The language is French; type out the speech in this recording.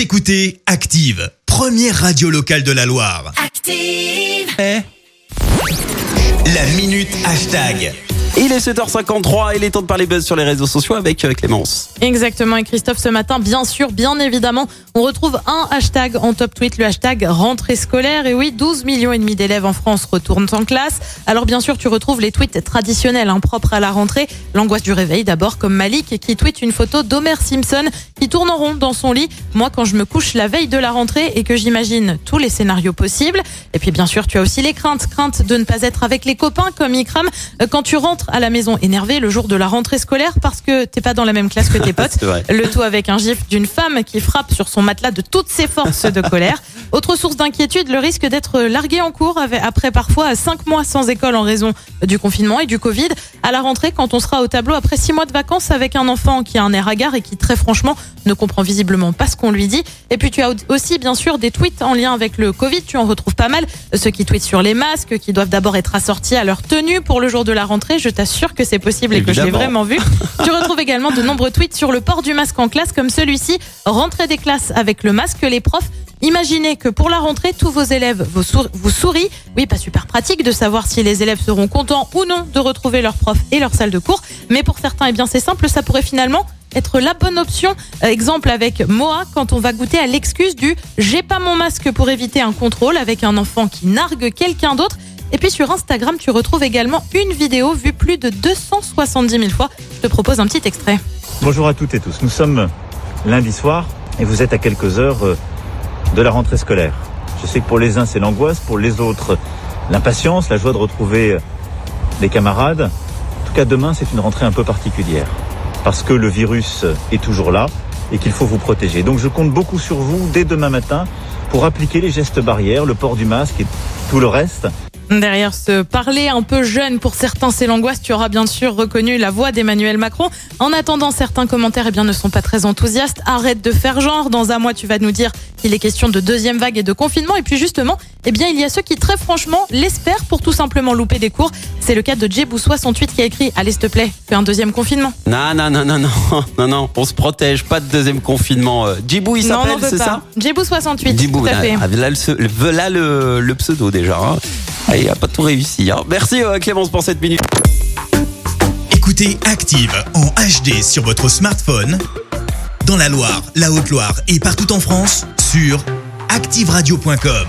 Vous écoutez Active, première radio locale de la Loire. Active. La minute hashtag. Il est 7h53, il est temps de parler buzz sur les réseaux sociaux avec euh, Clémence. Exactement, et Christophe, ce matin, bien sûr, bien évidemment, on retrouve un hashtag en top tweet, le hashtag rentrée scolaire. Et oui, 12 millions et demi d'élèves en France retournent en classe. Alors bien sûr, tu retrouves les tweets traditionnels, hein, propres à la rentrée. L'angoisse du réveil d'abord, comme Malik, qui tweet une photo d'Homer Simpson qui tourne en rond dans son lit. Moi, quand je me couche la veille de la rentrée et que j'imagine tous les scénarios possibles. Et puis bien sûr, tu as aussi les craintes, crainte de ne pas être avec les copains comme Ikram euh, quand tu rentres à la maison énervé le jour de la rentrée scolaire parce que t'es pas dans la même classe que tes potes. Le tout avec un gif d'une femme qui frappe sur son matelas de toutes ses forces de colère. Autre source d'inquiétude, le risque d'être largué en cours après parfois cinq mois sans école en raison du confinement et du Covid. À la rentrée, quand on sera au tableau après six mois de vacances avec un enfant qui a un air hagard et qui très franchement ne comprend visiblement pas ce qu'on lui dit. Et puis tu as aussi bien sûr des tweets en lien avec le Covid. Tu en retrouves pas mal. Ceux qui tweetent sur les masques, qui doivent d'abord être assortis à leur tenue pour le jour de la rentrée. Je t'assure que c'est possible et que je l'ai vraiment vu. Tu retrouves également de nombreux tweets sur le port du masque en classe comme celui-ci. Rentrée des classes avec le masque, les profs. Imaginez que pour la rentrée, tous vos élèves vous, sour- vous sourient. Oui, pas super pratique de savoir si les élèves seront contents ou non de retrouver leurs profs et leur salle de cours. Mais pour certains, eh bien, c'est simple, ça pourrait finalement être la bonne option. Euh, exemple avec Moa, quand on va goûter à l'excuse du j'ai pas mon masque pour éviter un contrôle avec un enfant qui nargue quelqu'un d'autre. Et puis sur Instagram, tu retrouves également une vidéo vue plus de 270 000 fois. Je te propose un petit extrait. Bonjour à toutes et tous. Nous sommes lundi soir et vous êtes à quelques heures euh, de la rentrée scolaire. Je sais que pour les uns c'est l'angoisse, pour les autres l'impatience, la joie de retrouver euh, des camarades. En tout cas demain c'est une rentrée un peu particulière parce que le virus euh, est toujours là et qu'il faut vous protéger. Donc je compte beaucoup sur vous dès demain matin pour appliquer les gestes barrières, le port du masque et tout le reste. Derrière ce parler un peu jeune pour certains, c'est l'angoisse. Tu auras bien sûr reconnu la voix d'Emmanuel Macron. En attendant, certains commentaires eh bien, ne sont pas très enthousiastes. Arrête de faire genre. Dans un mois, tu vas nous dire qu'il est question de deuxième vague et de confinement. Et puis justement, eh bien, il y a ceux qui très franchement l'espèrent pour tout simplement louper des cours. C'est le cas de Jebou68 qui a écrit Allez, s'il te plaît, fais un deuxième confinement. Non, non, non, non, non, non, non, on se protège, pas de deuxième confinement. Euh, Djibou, il s'appelle, c'est ça? Pas. Jebou68, Djibou, tout à là, fait. là, le, là, le, le pseudo déjà. Hein. Ah, il a pas tout réussi. Hein. Merci euh, Clémence pour cette minute. Écoutez Active en HD sur votre smartphone, dans la Loire, la Haute-Loire et partout en France, sur activeradio.com.